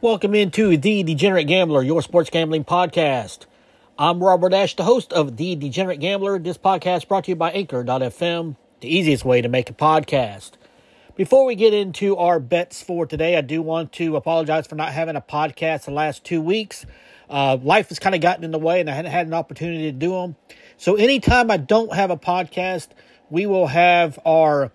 Welcome into The Degenerate Gambler, your sports gambling podcast. I'm Robert Ash, the host of The Degenerate Gambler. This podcast brought to you by Anchor.fm, the easiest way to make a podcast. Before we get into our bets for today, I do want to apologize for not having a podcast the last two weeks. Uh, life has kind of gotten in the way and I hadn't had an opportunity to do them. So anytime I don't have a podcast, we will have our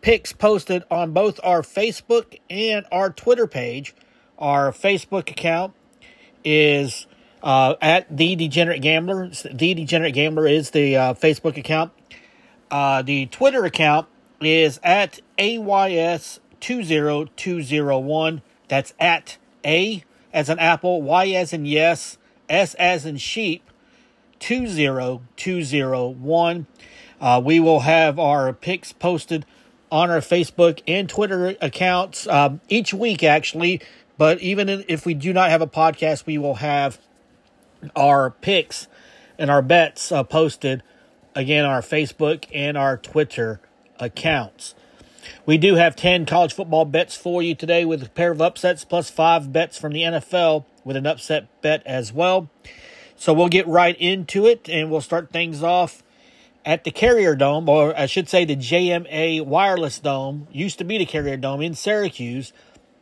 picks posted on both our Facebook and our Twitter page. Our Facebook account is uh, at the Degenerate Gambler. The Degenerate Gambler is the uh, Facebook account. Uh, the Twitter account is at AYS20201. That's at A as an apple, Y as in yes, S as in sheep, 20201. Uh, we will have our picks posted on our Facebook and Twitter accounts um, each week, actually. But even if we do not have a podcast, we will have our picks and our bets uh, posted again on our Facebook and our Twitter accounts. We do have 10 college football bets for you today with a pair of upsets plus five bets from the NFL with an upset bet as well. So we'll get right into it and we'll start things off at the Carrier Dome, or I should say the JMA Wireless Dome, used to be the Carrier Dome in Syracuse.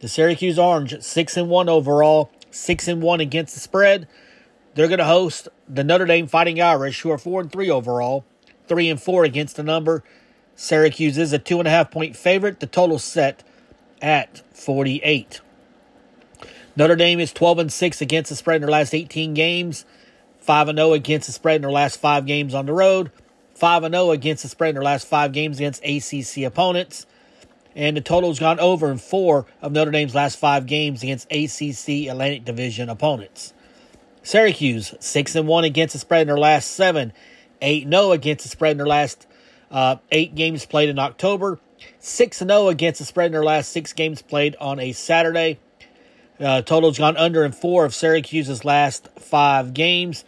The Syracuse Orange, 6 and 1 overall, 6 and 1 against the spread. They're going to host the Notre Dame Fighting Irish, who are 4 and 3 overall, 3 and 4 against the number. Syracuse is a 2.5 point favorite. The total set at 48. Notre Dame is 12 and 6 against the spread in their last 18 games, 5 and 0 against the spread in their last 5 games on the road, 5 and 0 against the spread in their last 5 games against ACC opponents. And the total's gone over in four of Notre Dame's last five games against ACC Atlantic Division opponents. Syracuse six and one against the spread in their last seven, eight and zero against the spread in their last uh, eight games played in October, six and zero against the spread in their last six games played on a Saturday. Uh, total's gone under in four of Syracuse's last five games,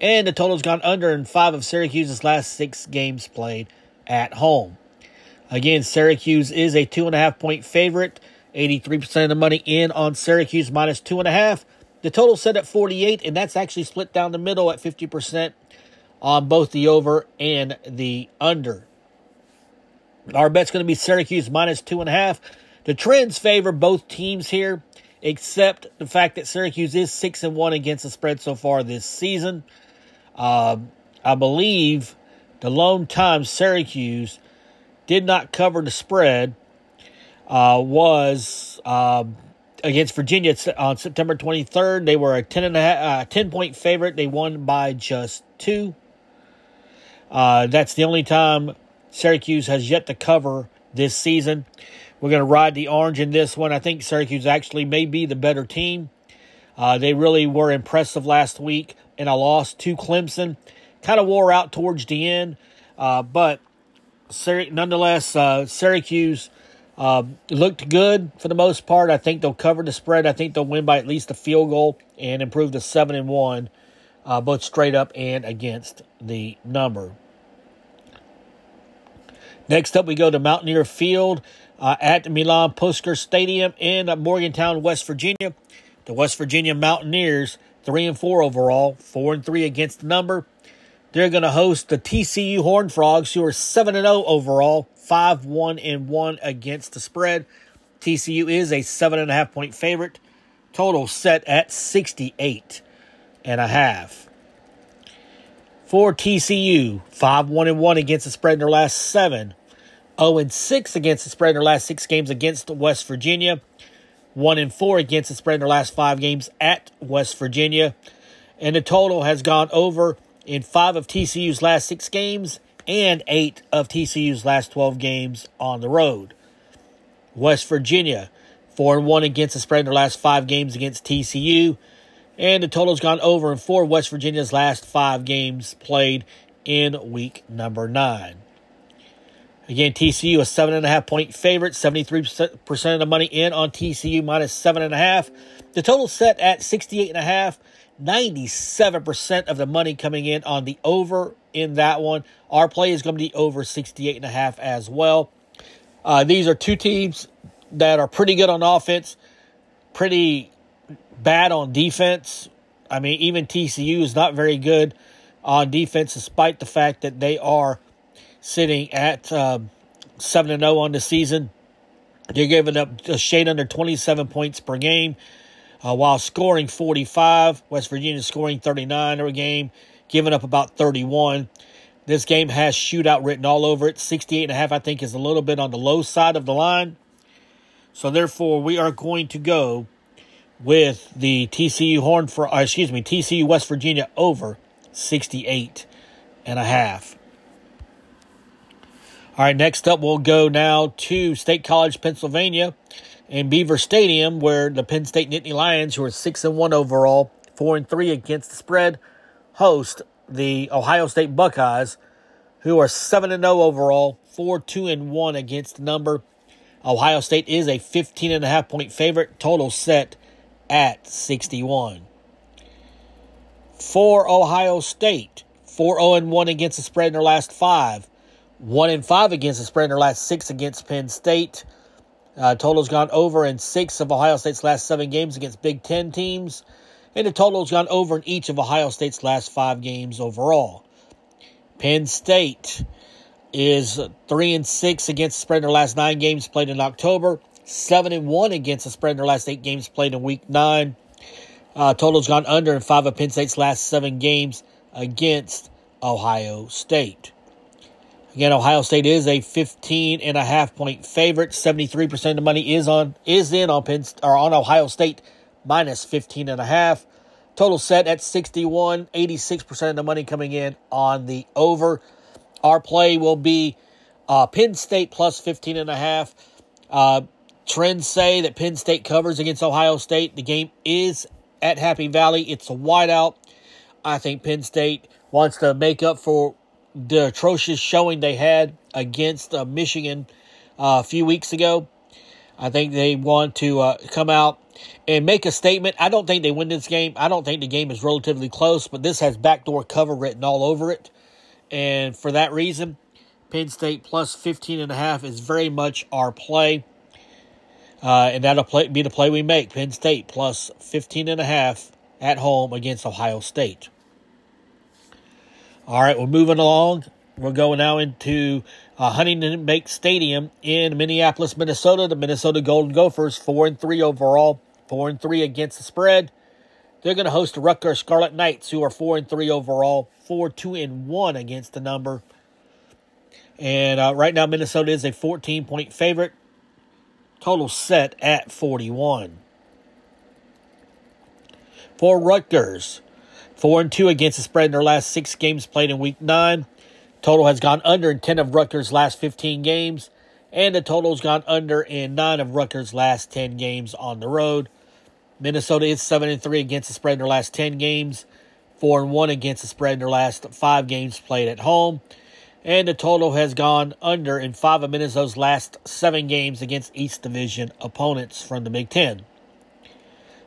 and the total's gone under in five of Syracuse's last six games played at home. Again, Syracuse is a two and a half point favorite. 83% of the money in on Syracuse minus two and a half. The total set at 48, and that's actually split down the middle at 50% on both the over and the under. Our bet's going to be Syracuse minus two and a half. The trends favor both teams here, except the fact that Syracuse is six and one against the spread so far this season. Um, I believe the lone time Syracuse did not cover the spread uh, was uh, against Virginia on September 23rd. They were a 10, and a half, uh, 10 point favorite. They won by just two. Uh, that's the only time Syracuse has yet to cover this season. We're going to ride the orange in this one. I think Syracuse actually may be the better team. Uh, they really were impressive last week in a loss to Clemson. Kind of wore out towards the end, uh, but nonetheless, uh, Syracuse uh, looked good for the most part. I think they'll cover the spread. I think they'll win by at least a field goal and improve to seven and one, uh, both straight up and against the number. Next up, we go to Mountaineer Field uh, at Milan Puskar Stadium in Morgantown, West Virginia. The West Virginia Mountaineers, three and four overall, four and three against the number. They're going to host the TCU Horned Frogs, who are 7 and 0 overall, 5 1 and 1 against the spread. TCU is a 7.5 point favorite. Total set at 68 and a half. For TCU, 5 1 and 1 against the spread in their last seven. 0 and 6 against the spread in their last six games against West Virginia. 1 and 4 against the spread in their last five games at West Virginia. And the total has gone over in five of TCU's last six games and eight of TCU's last 12 games on the road. West Virginia, 4 and 1 against the spread in their last five games against TCU. And the total's gone over in four West Virginia's last five games played in week number nine. Again, TCU a seven and a half point favorite, 73% of the money in on TCU minus seven and a half. The total set at 68 and a half. 97% of the money coming in on the over in that one. Our play is going to be over 68 and a half as well. Uh, these are two teams that are pretty good on offense, pretty bad on defense. I mean, even TCU is not very good on defense, despite the fact that they are sitting at um, seven and zero oh on the season. They're giving up a shade under twenty seven points per game, uh, while scoring forty five. West Virginia scoring thirty nine a game, giving up about thirty one. This game has shootout written all over it. 68 and a half, I think, is a little bit on the low side of the line. So therefore, we are going to go with the TCU Horn for, uh, excuse me, TCU West Virginia over 68 and a half. All right, next up, we'll go now to State College, Pennsylvania, in Beaver Stadium, where the Penn State Nittany Lions, who are six and one overall, four and three against the spread, host the Ohio State Buckeyes, who are seven and zero overall, four two and one against the number. Ohio State is a 15 and a half point favorite, total set at 61. For Ohio State, 4 0 1 against the spread in their last five, 1 in 5 against the spread in their last six against Penn State. Uh, total's gone over in six of Ohio State's last seven games against Big Ten teams, and the total's gone over in each of Ohio State's last five games overall. Penn State is three and six against the spread in their last nine games played in October, seven and one against the spread in their last eight games played in Week Nine. Uh, total's gone under in five of Penn State's last seven games against Ohio State. Again, Ohio State is a 15 and a half point favorite. 73% of the money is on is in on Penn or on Ohio State minus 15 and a half. Total set at 61, 86% of the money coming in on the over. Our play will be uh, Penn State plus 15 and a half. Uh, trends say that Penn State covers against Ohio State. The game is at Happy Valley. It's a whiteout. I think Penn State wants to make up for the atrocious showing they had against uh, Michigan uh, a few weeks ago. I think they want to uh, come out and make a statement. I don't think they win this game. I don't think the game is relatively close, but this has backdoor cover written all over it. And for that reason, Penn State plus 15 and a half is very much our play. Uh, and that'll play, be the play we make. Penn State plus 15 and a half at home against Ohio State. All right, we're moving along. We're going now into uh, Huntington Bank Stadium in Minneapolis, Minnesota. The Minnesota Golden Gophers, four and three overall, four and three against the spread. They're going to host the Rutgers Scarlet Knights, who are four and three overall, four two and one against the number. And uh, right now, Minnesota is a 14 point favorite. Total set at 41. For Rutgers, four and two against the spread in their last six games played in Week Nine. Total has gone under in 10 of Rutgers' last 15 games, and the total's gone under in 9 of Rutgers' last 10 games on the road. Minnesota is 7 and 3 against the spread in their last 10 games, 4 and 1 against the spread in their last 5 games played at home. And the total has gone under in 5 of Minnesota's last 7 games against East Division opponents from the Big Ten.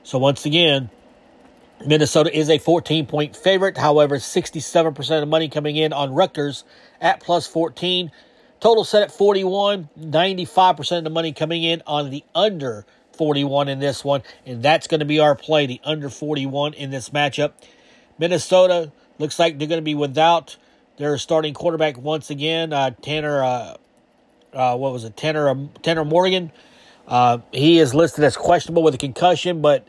So once again, Minnesota is a 14 point favorite. However, 67% of the money coming in on Rutgers at plus 14. Total set at 41. 95% of the money coming in on the under 41 in this one. And that's going to be our play, the under 41 in this matchup. Minnesota looks like they're going to be without their starting quarterback once again, uh, Tanner, uh, uh, what was it, Tanner, um, Tanner Morgan. Uh, he is listed as questionable with a concussion, but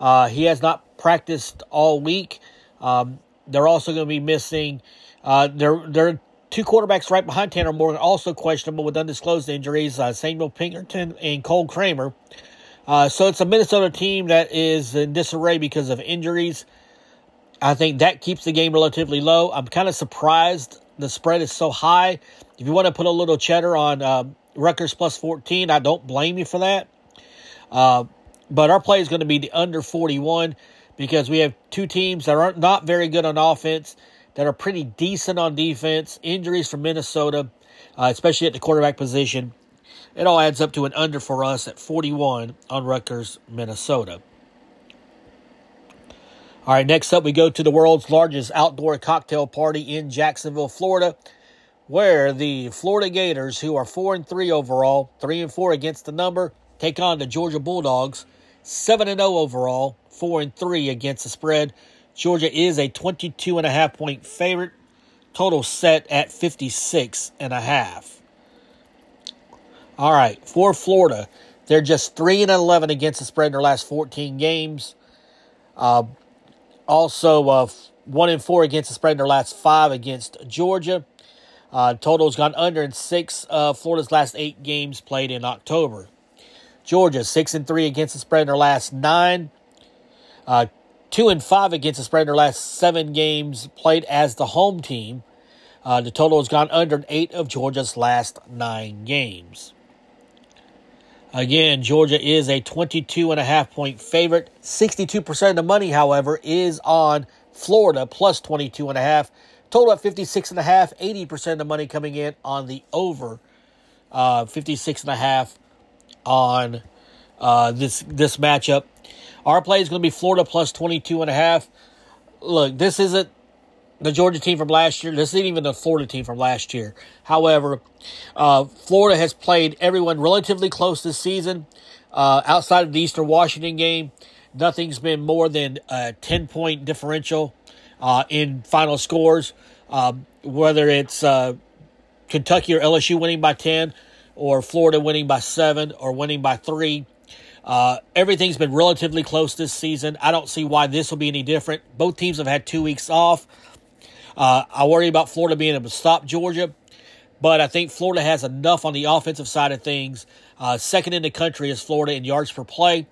uh, he has not practiced all week. Um, they're also going to be missing. Uh, they're they're two quarterbacks right behind Tanner Morgan, also questionable with undisclosed injuries. Uh, Samuel Pinkerton and Cole Kramer. Uh, so it's a Minnesota team that is in disarray because of injuries. I think that keeps the game relatively low. I'm kind of surprised the spread is so high. If you want to put a little cheddar on uh, Rutgers plus 14, I don't blame you for that. Uh, but our play is going to be the under 41 because we have two teams that are not very good on offense, that are pretty decent on defense. Injuries from Minnesota, uh, especially at the quarterback position. It all adds up to an under for us at 41 on Rutgers, Minnesota. All right, next up, we go to the world's largest outdoor cocktail party in Jacksonville, Florida, where the Florida Gators, who are 4 and 3 overall, 3 and 4 against the number, take on the Georgia Bulldogs, 7 and 0 overall, 4 and 3 against the spread. Georgia is a 22 and a half point favorite, total set at 56 and a half. All right, for Florida, they're just 3 and 11 against the spread in their last 14 games. Uh, also, uh, one and four against the spread in their last five against Georgia. Uh, total's gone under in six of Florida's last eight games played in October. Georgia six and three against the spread in their last nine. Uh, two and five against the spread in their last seven games played as the home team. Uh, the total has gone under eight of Georgia's last nine games. Again, Georgia is a 22 and a half point favorite. 62% of the money, however, is on Florida plus 22 and a half. Total at 56 and a half. 80% of the money coming in on the over uh, 56 and a half on uh, this this matchup. Our play is going to be Florida plus 22 and a half. Look, this isn't the Georgia team from last year. This isn't even the Florida team from last year. However, uh, Florida has played everyone relatively close this season. Uh, outside of the Eastern Washington game, nothing's been more than a 10 point differential uh, in final scores. Um, whether it's uh, Kentucky or LSU winning by 10, or Florida winning by 7, or winning by 3. Uh, everything's been relatively close this season. I don't see why this will be any different. Both teams have had two weeks off. Uh, I worry about Florida being able to stop Georgia, but I think Florida has enough on the offensive side of things. Uh, second in the country is Florida in yards per play.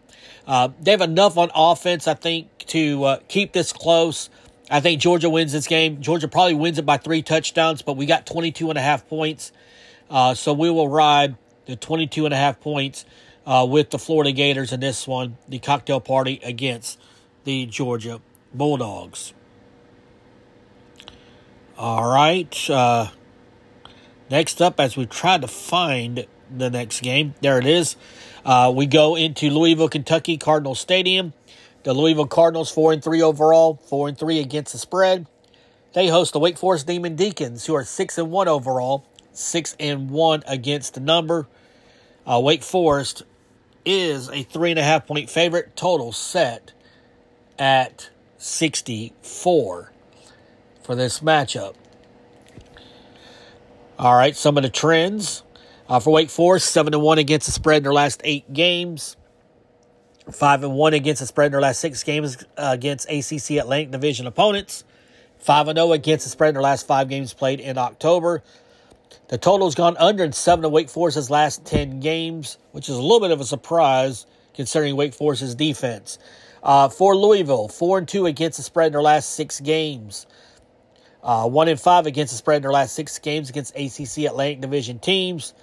Uh, they have enough on offense, I think, to uh, keep this close. I think Georgia wins this game. Georgia probably wins it by three touchdowns, but we got 22 and a half points. Uh, so we will ride the 22 and a half points uh, with the Florida Gators in this one, the cocktail party against the Georgia Bulldogs. All right. Uh, next up, as we try to find the next game, there it is. Uh, we go into Louisville, Kentucky, Cardinal Stadium. The Louisville Cardinals, four and three overall, four and three against the spread. They host the Wake Forest Demon Deacons, who are six and one overall, six and one against the number. Uh, Wake Forest is a three and a half point favorite. Total set at sixty four for this matchup. All right, some of the trends uh, for Wake Forest: seven and one against the spread in their last eight games. Five and one against the spread in their last six games uh, against ACC Atlantic Division opponents. Five and zero against the spread in their last five games played in October. The total's gone under in seven of Wake Forest's last ten games, which is a little bit of a surprise considering Wake Forest's defense. Uh, for Louisville, four and two against the spread in their last six games. Uh, one in five against the spread in their last six games against ACC Atlantic Division teams.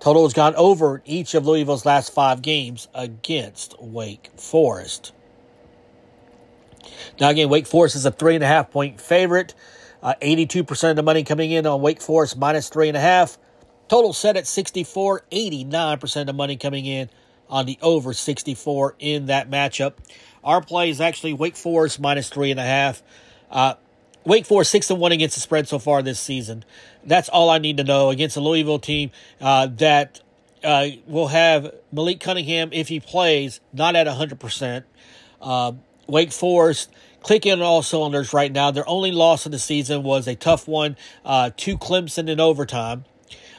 Total has gone over each of Louisville's last five games against Wake Forest. Now, again, Wake Forest is a three and a half point favorite. Uh, 82% of the money coming in on Wake Forest minus three and a half. Total set at 64. 89% of the money coming in on the over 64 in that matchup. Our play is actually Wake Forest minus three and a half. Uh, Wake Forest six and one against the spread so far this season. That's all I need to know against a Louisville team uh, that uh, will have Malik Cunningham if he plays not at hundred uh, percent. Wake Forest clicking on all cylinders right now. Their only loss of the season was a tough one uh, to Clemson in overtime.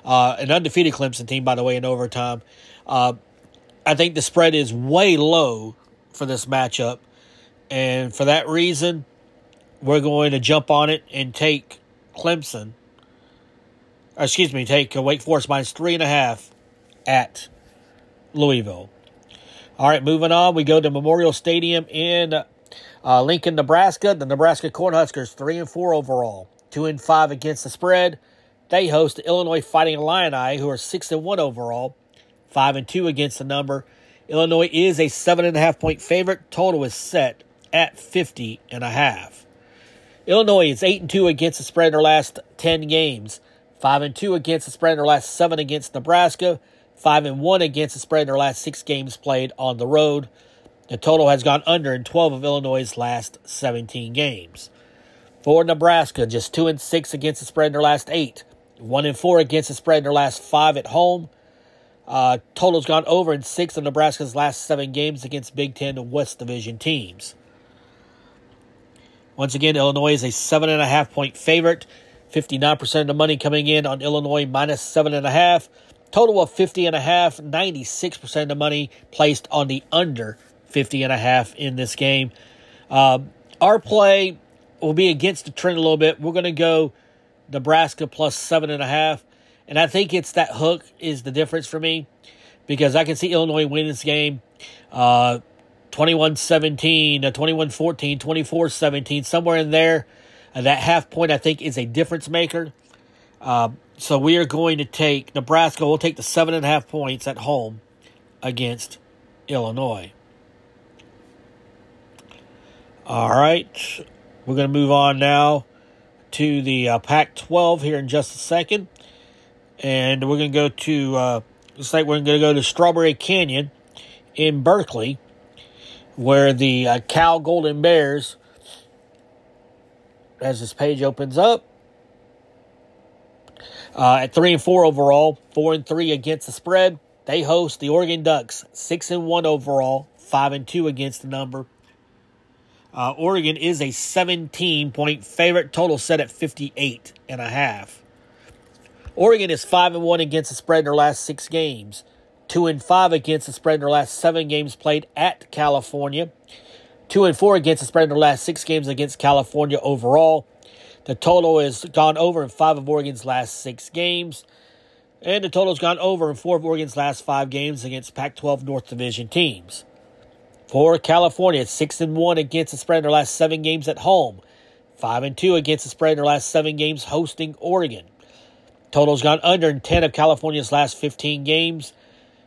Uh, an undefeated Clemson team, by the way, in overtime. Uh, I think the spread is way low for this matchup, and for that reason we're going to jump on it and take Clemson. excuse me, take Wake Forest minus three and a half at Louisville. All right, moving on, we go to Memorial Stadium in uh, Lincoln, Nebraska. The Nebraska Cornhuskers three and four overall, two and five against the spread. They host the Illinois Fighting Illini, who are six and one overall, five and two against the number. Illinois is a seven and a half point favorite. Total is set at fifty and a half. Illinois is 8 and 2 against the spread in their last 10 games. 5 and 2 against the spread in their last 7 against Nebraska. 5 and 1 against the spread in their last 6 games played on the road. The total has gone under in 12 of Illinois' last 17 games. For Nebraska, just 2 and 6 against the spread in their last 8. 1 and 4 against the spread in their last 5 at home. Uh, total's gone over in 6 of Nebraska's last 7 games against Big Ten and West Division teams. Once again, Illinois is a 7.5 point favorite. 59% of the money coming in on Illinois minus 7.5. Total of 50 and a half, 96% of the money placed on the under 50 and a half in this game. Um, our play will be against the trend a little bit. We're going to go Nebraska plus seven and a half. And I think it's that hook is the difference for me because I can see Illinois win this game uh, 21 17, uh, 21 14, 24 17, somewhere in there. Uh, that half point, I think, is a difference maker. Uh, so we are going to take Nebraska. We'll take the seven and a half points at home against Illinois. All right, we're going to move on now to the uh, Pac-12 here in just a second, and we're going to go to uh, looks like we're going to go to Strawberry Canyon in Berkeley, where the uh, Cal Golden Bears, as this page opens up, uh, at three and four overall, four and three against the spread. They host the Oregon Ducks, six and one overall, five and two against the number. Uh, Oregon is a 17 point favorite, total set at 58 and a half. Oregon is five and one against the spread in their last six games, two and five against the spread in their last seven games played at California, two and four against the spread in their last six games against California overall. The total has gone over in five of Oregon's last six games. And the total has gone over in four of Oregon's last five games against Pac 12 North Division teams. For California, 6 and 1 against the spread in their last seven games at home, 5 and 2 against the spread in their last seven games hosting Oregon. Total's gone under in 10 of California's last 15 games.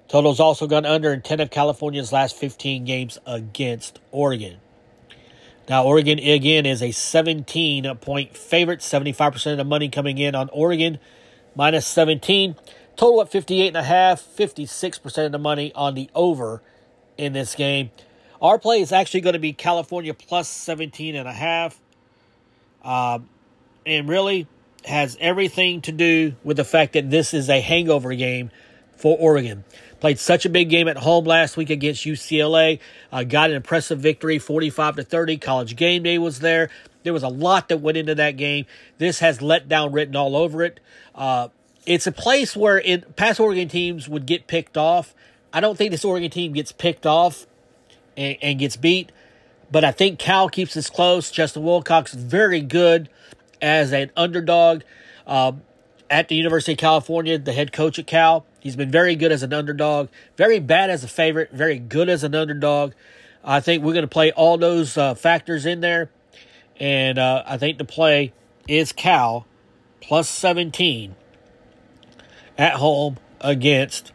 Total's also gone under in 10 of California's last 15 games against Oregon. Now, Oregon, again, is a 17 point favorite. 75% of the money coming in on Oregon, minus 17. Total at 58.5, 56% of the money on the over in this game. Our play is actually going to be California plus 17.5. Um, and really has everything to do with the fact that this is a hangover game for Oregon. Played such a big game at home last week against UCLA. Uh, got an impressive victory, 45 to 30. College game day was there. There was a lot that went into that game. This has let down written all over it. Uh, it's a place where it, past Oregon teams would get picked off. I don't think this Oregon team gets picked off and, and gets beat, but I think Cal keeps this close. Justin Wilcox is very good as an underdog. Um, at the University of California, the head coach at Cal. He's been very good as an underdog, very bad as a favorite, very good as an underdog. I think we're going to play all those uh, factors in there. And uh, I think the play is Cal plus 17 at home against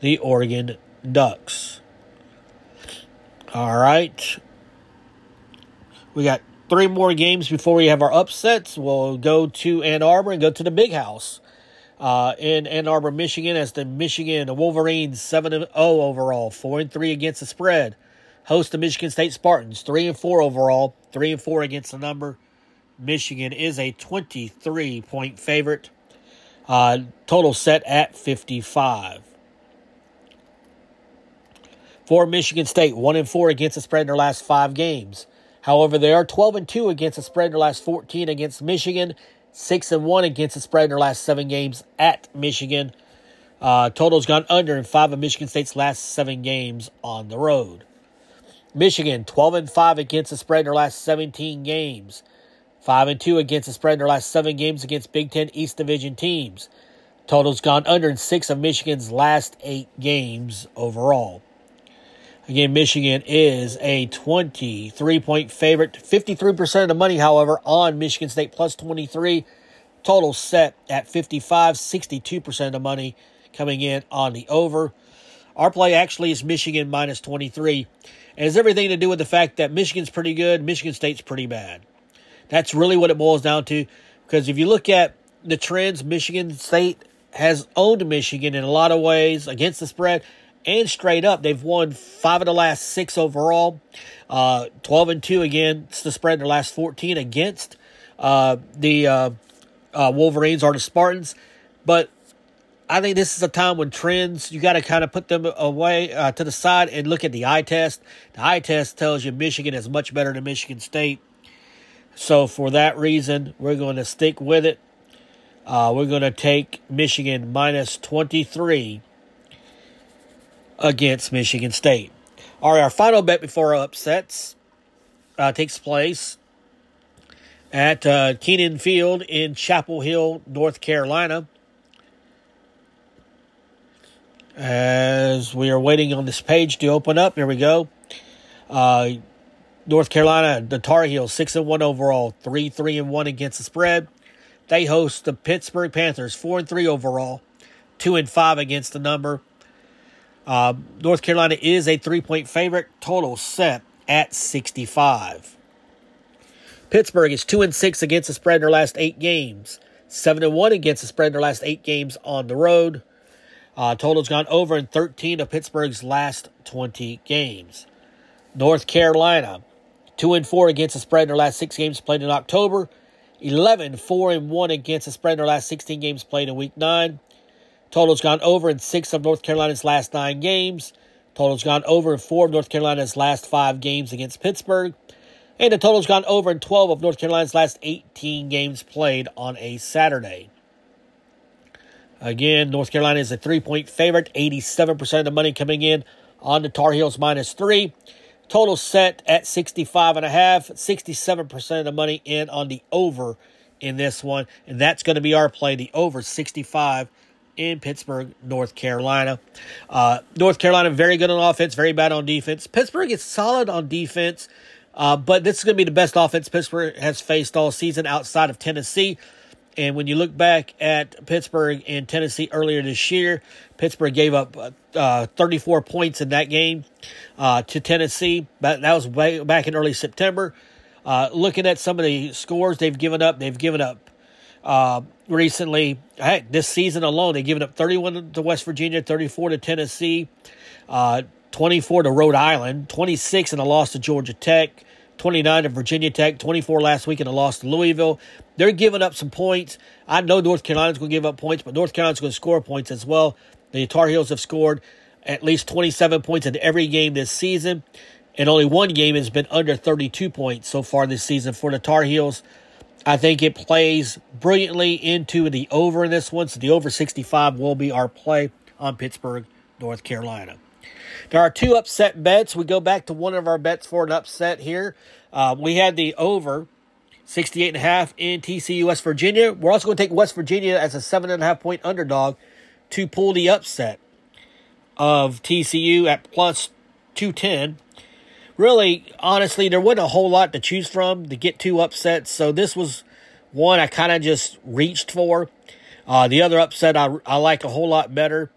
the Oregon Ducks. All right. We got three more games before we have our upsets. We'll go to Ann Arbor and go to the big house uh, in Ann Arbor, Michigan, as the Michigan Wolverines 7 0 overall, 4 and 3 against the spread. Host the Michigan State Spartans, 3 and 4 overall, 3 and 4 against the number. Michigan is a 23 point favorite. Uh, total set at 55. For Michigan State, 1 and 4 against the spread in their last five games. However, they are 12 and 2 against the spread in their last 14 against Michigan, 6 and 1 against the spread in their last 7 games at Michigan. Uh, total's gone under in 5 of Michigan State's last 7 games on the road. Michigan 12 and 5 against the spread in their last 17 games. 5 and 2 against the spread in their last 7 games against Big 10 East Division teams. Total's gone under in 6 of Michigan's last 8 games overall. Again, Michigan is a 23 point favorite. 53% of the money, however, on Michigan State plus 23. Total set at 55, 62% of the money coming in on the over. Our play actually is Michigan minus 23. And has everything to do with the fact that Michigan's pretty good, Michigan State's pretty bad. That's really what it boils down to. Because if you look at the trends, Michigan State has owned Michigan in a lot of ways against the spread and straight up. They've won five of the last six overall. Uh, 12 and 2 against the spread in their last 14 against uh, the uh, uh, Wolverines or the Spartans. But I think this is a time when trends, you got to kind of put them away uh, to the side and look at the eye test. The eye test tells you Michigan is much better than Michigan State. So for that reason, we're going to stick with it. Uh, we're going to take Michigan minus 23 against Michigan State. All right, our final bet before upsets uh, takes place at uh, Kenan Field in Chapel Hill, North Carolina. As we are waiting on this page to open up, here we go. Uh, North Carolina, the Tar Heels, six and one overall, three three and one against the spread. They host the Pittsburgh Panthers, four and three overall, two and five against the number. Uh, North Carolina is a three point favorite, total set at 65. Pittsburgh is 2 and 6 against the spread in their last eight games, 7 and 1 against the spread in their last eight games on the road. Uh, total's gone over in 13 of Pittsburgh's last 20 games. North Carolina, 2 and 4 against the spread in their last six games played in October, 11 4 and 1 against the spread in their last 16 games played in week 9. Total's gone over in six of North Carolina's last nine games. Total's gone over in four of North Carolina's last five games against Pittsburgh. And the total's gone over in 12 of North Carolina's last 18 games played on a Saturday. Again, North Carolina is a three point favorite, 87% of the money coming in on the Tar Heels minus three. Total set at 65 and a half, 67% of the money in on the over in this one. And that's going to be our play, the over 65 in Pittsburgh, North Carolina. Uh, North Carolina, very good on offense, very bad on defense. Pittsburgh is solid on defense, uh, but this is going to be the best offense Pittsburgh has faced all season outside of Tennessee. And when you look back at Pittsburgh and Tennessee earlier this year, Pittsburgh gave up uh, 34 points in that game uh, to Tennessee. But that was way, back in early September. Uh, looking at some of the scores they've given up, they've given up uh, recently. Heck, this season alone, they've given up 31 to West Virginia, 34 to Tennessee, uh, 24 to Rhode Island, 26 in a loss to Georgia Tech, 29 to Virginia Tech, 24 last week in a loss to Louisville. They're giving up some points. I know North Carolina's going to give up points, but North Carolina's going to score points as well. The Tar Heels have scored at least 27 points in every game this season, and only one game has been under 32 points so far this season for the Tar Heels. I think it plays brilliantly into the over in this one. So the over 65 will be our play on Pittsburgh, North Carolina. There are two upset bets. We go back to one of our bets for an upset here. Uh, we had the over 68 and a half in TCU West Virginia. We're also going to take West Virginia as a seven and a half point underdog to pull the upset of TCU at plus 210 really, honestly, there wasn't a whole lot to choose from to get two upsets. So this was one I kind of just reached for. Uh, the other upset I, I like a whole lot better,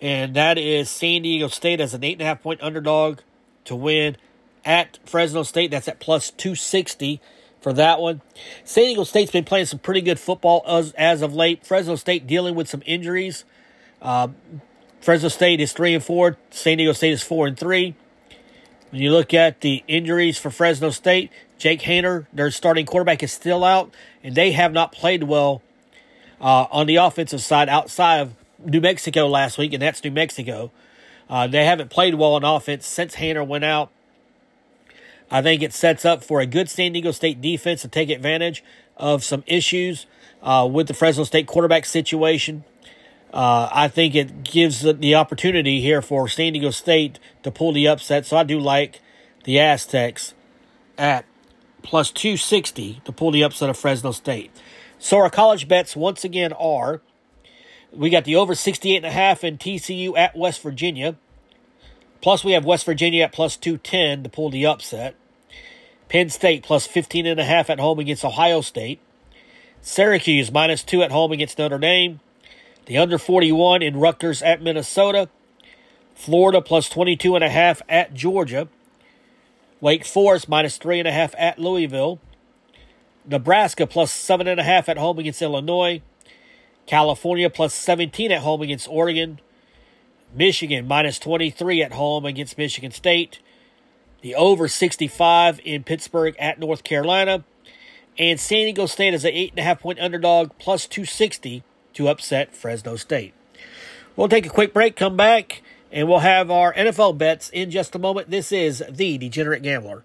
and that is San Diego State as an eight and a half point underdog to win at Fresno State. That's at plus 260 for that one. San Diego State's been playing some pretty good football as, as of late. Fresno State dealing with some injuries. Uh, Fresno State is three and four. San Diego State is four and three. When you look at the injuries for Fresno State, Jake Haener, their starting quarterback, is still out, and they have not played well uh, on the offensive side outside of New Mexico last week, and that's New Mexico. Uh, they haven't played well on offense since Haener went out. I think it sets up for a good San Diego State defense to take advantage of some issues uh, with the Fresno State quarterback situation. Uh, I think it gives the, the, opportunity here for San Diego State to pull the upset. So I do like the Aztecs at plus 260 to pull the upset of Fresno State. So our college bets once again are we got the over 68 and a half in TCU at West Virginia. Plus we have West Virginia at plus 210 to pull the upset. Penn State plus 15 and a half at home against Ohio State. Syracuse minus 2 at home against Notre Dame. The under 41 in Rutgers at Minnesota. Florida plus 22 and a half at Georgia. Wake Forest minus three and a half at Louisville. Nebraska plus seven and a half at home against Illinois. California plus 17 at home against Oregon. Michigan minus 23 at home against Michigan State. The over 65 in Pittsburgh at North Carolina. And San Diego State is an 8.5 point underdog plus 260 to upset Fresno State. We'll take a quick break, come back, and we'll have our NFL bets in just a moment. This is The Degenerate Gambler.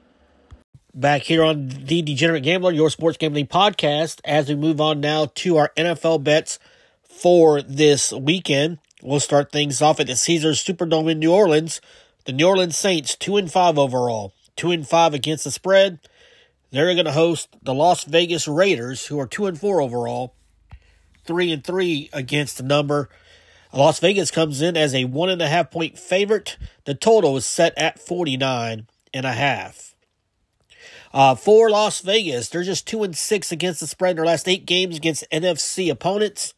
Back here on The Degenerate Gambler, your sports gambling podcast, as we move on now to our NFL bets for this weekend. We'll start things off at the Caesars Superdome in New Orleans. The New Orleans Saints, 2 and 5 overall, 2 and 5 against the spread. They're going to host the Las Vegas Raiders, who are 2 and 4 overall, 3 and 3 against the number. Las Vegas comes in as a one and a half point favorite. The total is set at 49 and a half. Uh, for Las Vegas, they're just two and six against the spread in their last eight games against NFC opponents.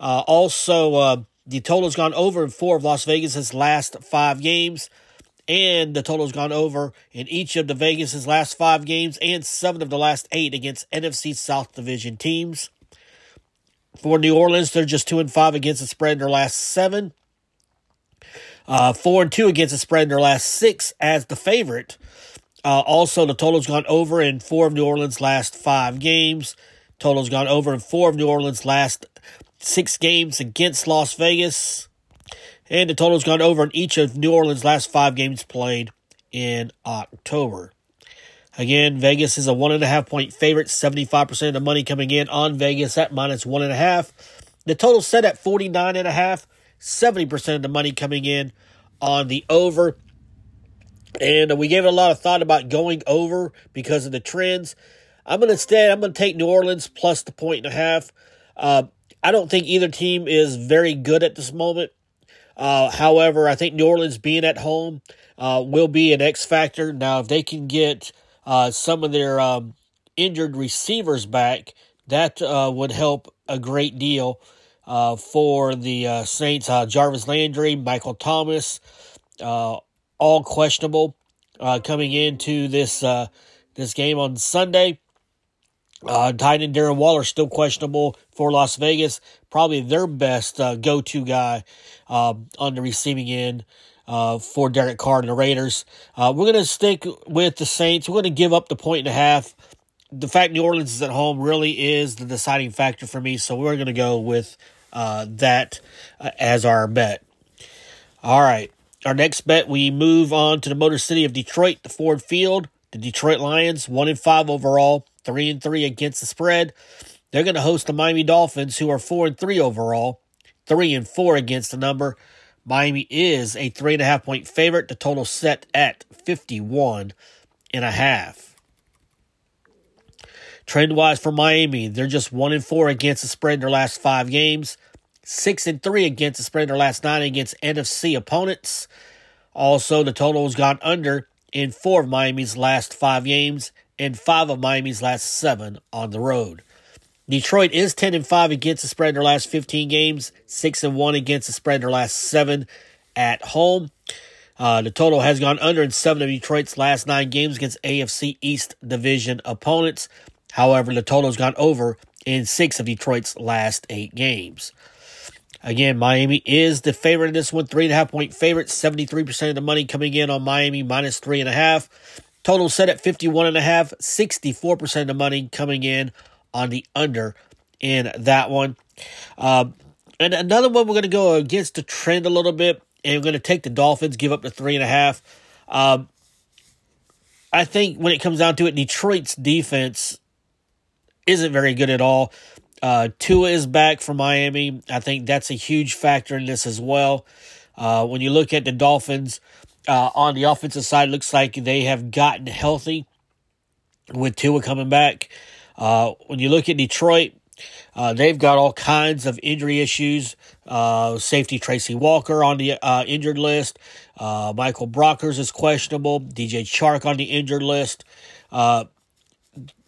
Uh, also, uh, the total has gone over in four of Las Vegas's last five games, and the total has gone over in each of the Vegas's last five games and seven of the last eight against NFC South Division teams. For New Orleans, they're just two and five against the spread in their last seven. Uh, four and two against the spread in their last six as the favorite. Uh, also, the total's gone over in four of New Orleans' last five games. Total's gone over in four of New Orleans' last six games against Las Vegas. And the total's gone over in each of New Orleans' last five games played in October. Again, Vegas is a one and a half point favorite. 75% of the money coming in on Vegas at minus one and a half. The total set at 49 and a half. 70% of the money coming in on the over. And we gave it a lot of thought about going over because of the trends. I'm going to instead, I'm going to take New Orleans plus the point and a half. Uh, I don't think either team is very good at this moment. Uh, however, I think New Orleans being at home uh, will be an X factor. Now, if they can get uh, some of their um, injured receivers back, that uh, would help a great deal uh, for the uh, Saints. Uh, Jarvis Landry, Michael Thomas, uh, all questionable coming into this this game on Sunday. Uh, tight end Darren Waller still questionable for Las Vegas. Probably their best uh, go-to guy um, on the receiving end uh, for Derek Carr and the Raiders. Uh, we're going to stick with the Saints. We're going to give up the point and a half. The fact New Orleans is at home really is the deciding factor for me, so we're going to go with uh, that uh, as our bet. All right. Our next bet, we move on to the Motor City of Detroit, the Ford Field. The Detroit Lions, one and five overall, three and three against the spread. They're going to host the Miami Dolphins, who are four and three overall, three and four against the number. Miami is a three and a half point favorite. The total set at 51 and a half. Trend wise for Miami, they're just one and four against the spread in their last five games, six and three against the spread in their last nine against NFC opponents. Also, the total has gone under in four of Miami's last five games and five of Miami's last seven on the road. Detroit is 10 and 5 against the spread in their last 15 games, 6 and 1 against the spread in their last 7 at home. Uh, the total has gone under in 7 of Detroit's last 9 games against AFC East division opponents. However, the total has gone over in 6 of Detroit's last 8 games. Again, Miami is the favorite in this one, 3.5 point favorite, 73% of the money coming in on Miami, minus 3.5. Total set at 51.5, 64% of the money coming in on the under in that one. Um, and another one, we're going to go against the trend a little bit, and we're going to take the Dolphins, give up the three and a half. Um, I think when it comes down to it, Detroit's defense isn't very good at all. Uh, Tua is back from Miami. I think that's a huge factor in this as well. Uh, when you look at the Dolphins uh, on the offensive side, looks like they have gotten healthy with Tua coming back. Uh, when you look at Detroit, uh, they've got all kinds of injury issues. Uh, safety Tracy Walker on the uh, injured list. Uh, Michael Brockers is questionable. DJ Chark on the injured list. Uh,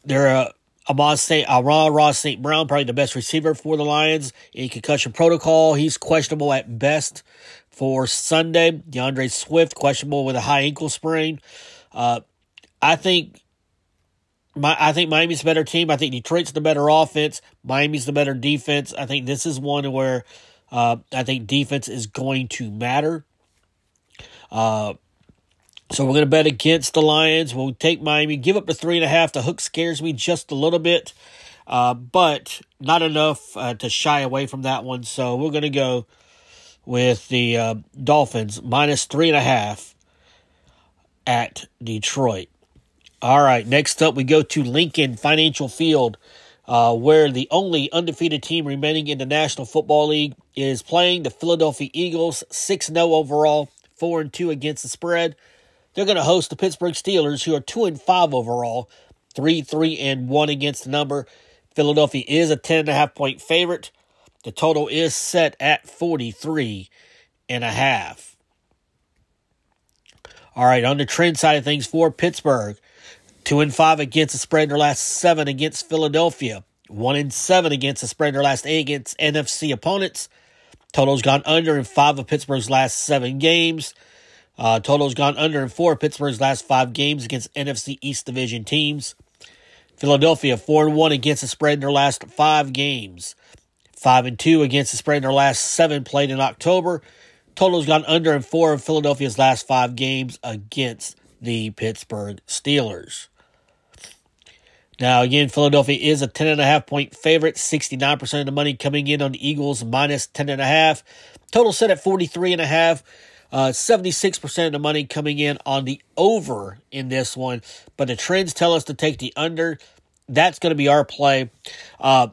they're uh, Amon St. Amon-Ra St. Brown, probably the best receiver for the Lions in concussion protocol. He's questionable at best for Sunday. D'Andre Swift, questionable with a high ankle sprain. Uh, I think my, I think Miami's a better team. I think Detroit's the better offense. Miami's the better defense. I think this is one where Uh, I think defense is going to matter. Uh, so we're going to bet against the Lions. We'll take Miami, give up the three and a half. The hook scares me just a little bit, uh, but not enough uh, to shy away from that one. So we're going to go with the uh, Dolphins minus three and a half at Detroit. All right, next up we go to Lincoln Financial Field, uh, where the only undefeated team remaining in the National Football League is playing the Philadelphia Eagles, 6 0 overall, 4 and 2 against the spread. They're going to host the Pittsburgh Steelers, who are 2 and 5 overall, 3 3 and 1 against the number. Philadelphia is a 10.5 point favorite. The total is set at 43 and a half. All right, on the trend side of things for Pittsburgh, two and five against the spread in their last seven against Philadelphia, one and seven against the spread in their last eight against NFC opponents. Total's gone under in five of Pittsburgh's last seven games. Uh, total's gone under in four of Pittsburgh's last five games against NFC East Division teams. Philadelphia four and one against the spread in their last five games. Five and two against the spread in their last seven played in October. Total's gone under in four of Philadelphia's last five games against the Pittsburgh Steelers. Now, again, Philadelphia is a 10.5 point favorite. 69% of the money coming in on the Eagles minus 10.5. Total set at 43.5. Uh, 76% of the money coming in on the over in this one. But the trends tell us to take the under. That's going to be our play. Uh,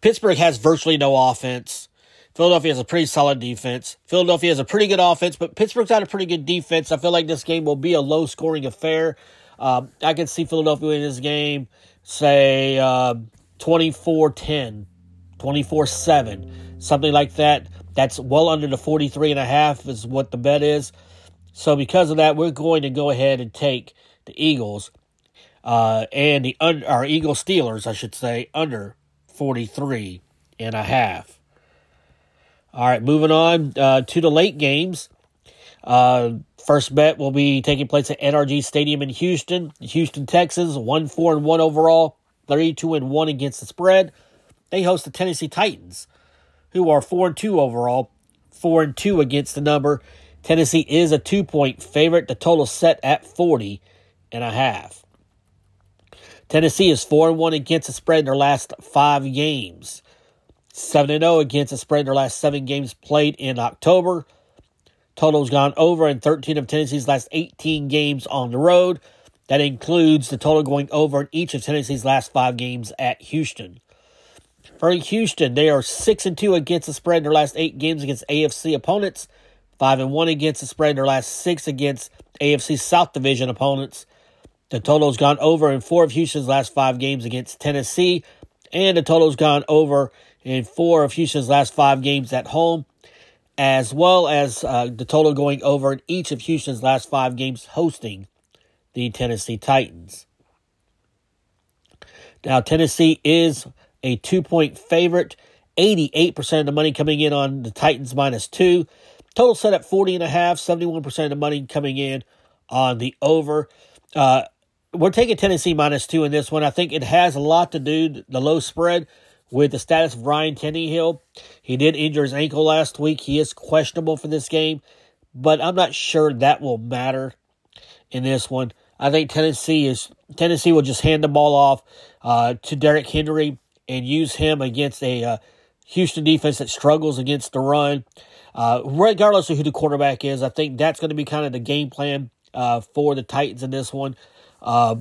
Pittsburgh has virtually no offense. Philadelphia has a pretty solid defense. Philadelphia has a pretty good offense, but Pittsburgh's got a pretty good defense. I feel like this game will be a low scoring affair. Um, I can see Philadelphia in this game, say uh, 24 10, 24 7, something like that. That's well under the 43 and a half is what the bet is. So because of that, we're going to go ahead and take the Eagles uh, and the our Eagle Steelers, I should say, under 43 and a half. All right, moving on uh, to the late games. Uh, first bet will be taking place at NRG Stadium in Houston, Houston, Texas. One four and one overall, thirty-two and one against the spread. They host the Tennessee Titans, who are four and two overall, four and two against the number. Tennessee is a two-point favorite. The total set at forty and a half. Tennessee is 4 and 1 against the spread in their last five games. 7 and 0 against the spread in their last seven games played in October. Total's gone over in 13 of Tennessee's last 18 games on the road. That includes the total going over in each of Tennessee's last five games at Houston. For Houston, they are 6 and 2 against the spread in their last eight games against AFC opponents, 5 and 1 against the spread in their last six against AFC South Division opponents, the total's gone over in four of Houston's last five games against Tennessee, and the total's gone over in four of Houston's last five games at home, as well as uh, the total going over in each of Houston's last five games hosting the Tennessee Titans. Now, Tennessee is a two point favorite. 88% of the money coming in on the Titans minus two. Total set at 40 and a half, 71% of the money coming in on the over. Uh, we're taking Tennessee minus two in this one. I think it has a lot to do the low spread with the status of Ryan Tannehill. He did injure his ankle last week. He is questionable for this game, but I'm not sure that will matter in this one. I think Tennessee is Tennessee will just hand the ball off uh, to Derrick Henry and use him against a uh, Houston defense that struggles against the run. Uh, regardless of who the quarterback is, I think that's going to be kind of the game plan uh, for the Titans in this one. Uh,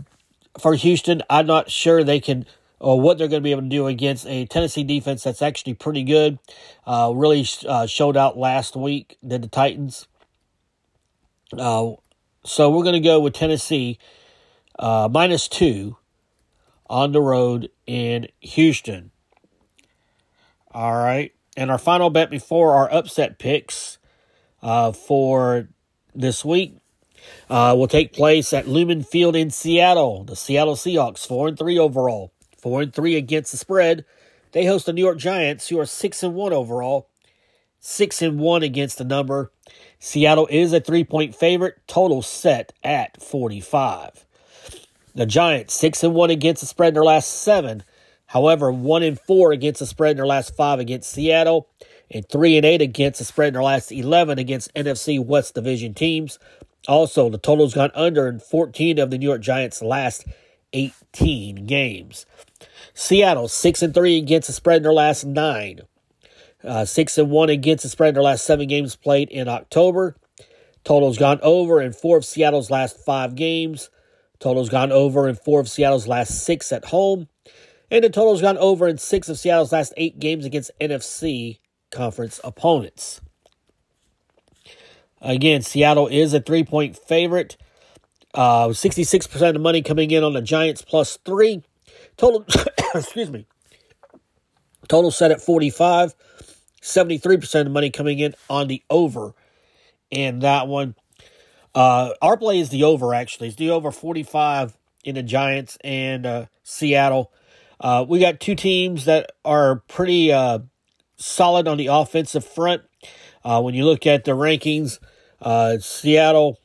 for Houston, I'm not sure they can or what they're going to be able to do against a Tennessee defense that's actually pretty good. Uh, really uh, showed out last week, did the Titans. Uh, so we're going to go with Tennessee uh, minus two on the road in Houston. All right. And our final bet before our upset picks uh, for this week uh, will take place at Lumen Field in Seattle. The Seattle Seahawks, four and three overall, four and three against the spread. They host the New York Giants, who are six and one overall, six and one against the number. Seattle is a three point favorite. Total set at forty five. The Giants six and one against the spread in their last seven. However, one and four against the spread in their last five against Seattle. and 3 and 8 against the spread in their last 11 against NFC West Division teams. Also, the total's gone under in 14 of the New York Giants' last 18 games. Seattle 6 and 3 against the spread in their last 9. Uh, 6 and 1 against the spread in their last 7 games played in October. Total's gone over in 4 of Seattle's last 5 games. Total's gone over in 4 of Seattle's last 6 at home. And the total's gone over in 6 of Seattle's last 8 games against NFC conference opponents. Again, Seattle is a three point favorite. Uh, 66% of money coming in on the Giants plus three. Total, excuse me. Total set at 45. 73% of the money coming in on the over in that one. Uh, our play is the over, actually. It's the over 45 in the Giants and uh, Seattle. Uh, we got two teams that are pretty uh, solid on the offensive front. Uh, when you look at the rankings, uh, Seattle,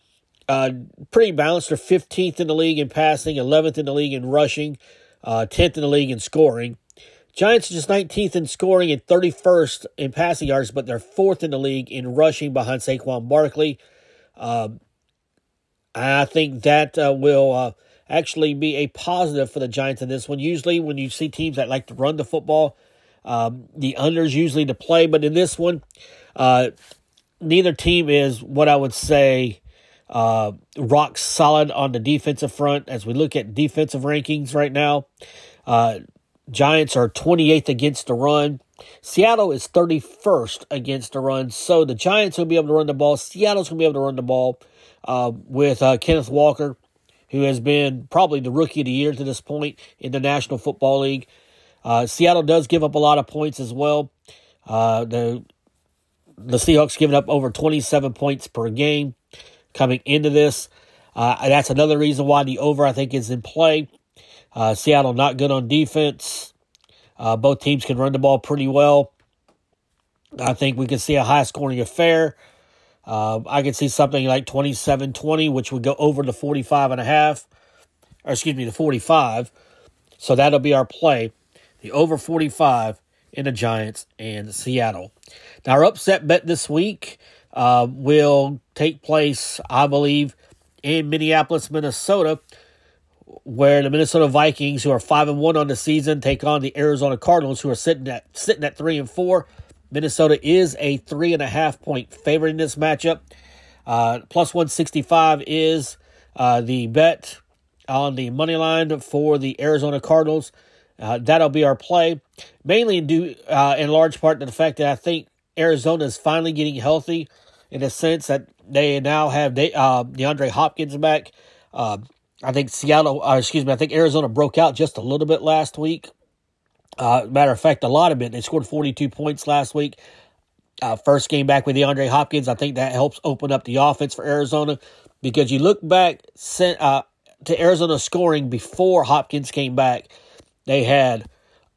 uh, pretty balanced. They're 15th in the league in passing, 11th in the league in rushing, uh, 10th in the league in scoring. Giants are just 19th in scoring and 31st in passing yards, but they're fourth in the league in rushing behind Saquon Barkley. Um, I think that uh, will uh, actually be a positive for the Giants in this one. Usually, when you see teams that like to run the football, um, the unders usually to play, but in this one, uh, neither team is what I would say uh, rock solid on the defensive front. As we look at defensive rankings right now, uh, Giants are 28th against the run. Seattle is 31st against the run. So the Giants will be able to run the ball. Seattle's going to be able to run the ball uh, with uh, Kenneth Walker, who has been probably the rookie of the year to this point in the National Football League. Uh, Seattle does give up a lot of points as well. Uh, the the Seahawks giving up over 27 points per game coming into this. Uh, that's another reason why the over, I think, is in play. Uh, Seattle not good on defense. Uh, both teams can run the ball pretty well. I think we can see a high scoring affair. Uh, I can see something like 27 20, which would go over the 45 and a half, or excuse me, the 45. So that'll be our play the over 45 in the Giants and Seattle. Now, our upset bet this week uh, will take place, I believe, in Minneapolis, Minnesota, where the Minnesota Vikings, who are five and one on the season, take on the Arizona Cardinals, who are sitting at sitting at three and four. Minnesota is a three and a half point favorite in this matchup. Uh, plus 165 is uh, the bet on the money line for the Arizona Cardinals. Uh, that'll be our play, mainly due uh, in large part to the fact that I think Arizona is finally getting healthy in a sense that they now have they, uh, DeAndre Hopkins back. Uh, I think Seattle, uh, excuse me, I think Arizona broke out just a little bit last week. Uh, matter of fact, a lot of it. They scored 42 points last week. Uh, first game back with DeAndre Hopkins. I think that helps open up the offense for Arizona because you look back uh, to Arizona scoring before Hopkins came back they had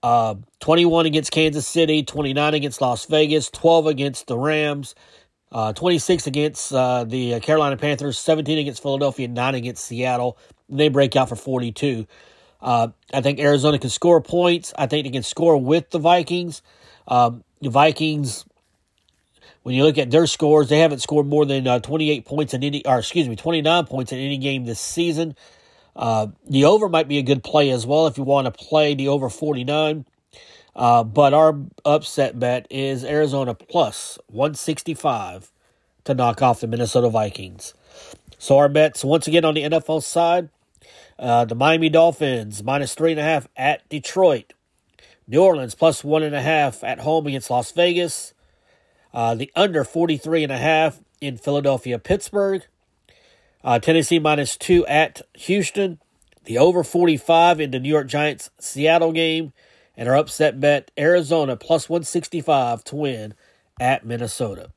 uh, 21 against Kansas City, 29 against Las Vegas, 12 against the Rams, uh, 26 against uh, the Carolina Panthers, 17 against Philadelphia, 9 against Seattle. They break out for 42. Uh, I think Arizona can score points. I think they can score with the Vikings. Um, the Vikings, when you look at their scores, they haven't scored more than uh, 28 points in any, or excuse me, 29 points in any game this season. Uh, the over might be a good play as well if you want to play the over 49. Uh, but our upset bet is Arizona plus 165 to knock off the Minnesota Vikings. So our bets, once again, on the NFL side, uh, the Miami Dolphins minus three and a half at Detroit. New Orleans plus one and a half at home against Las Vegas. Uh, the under 43 and a half in Philadelphia, Pittsburgh. Uh, Tennessee minus two at Houston. The over 45 in the New York Giants Seattle game. And our upset bet Arizona plus 165 to win at Minnesota.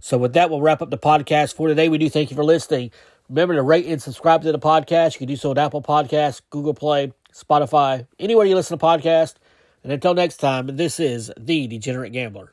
So, with that, we'll wrap up the podcast for today. We do thank you for listening. Remember to rate and subscribe to the podcast. You can do so at Apple Podcasts, Google Play, Spotify, anywhere you listen to podcasts. And until next time, this is The Degenerate Gambler.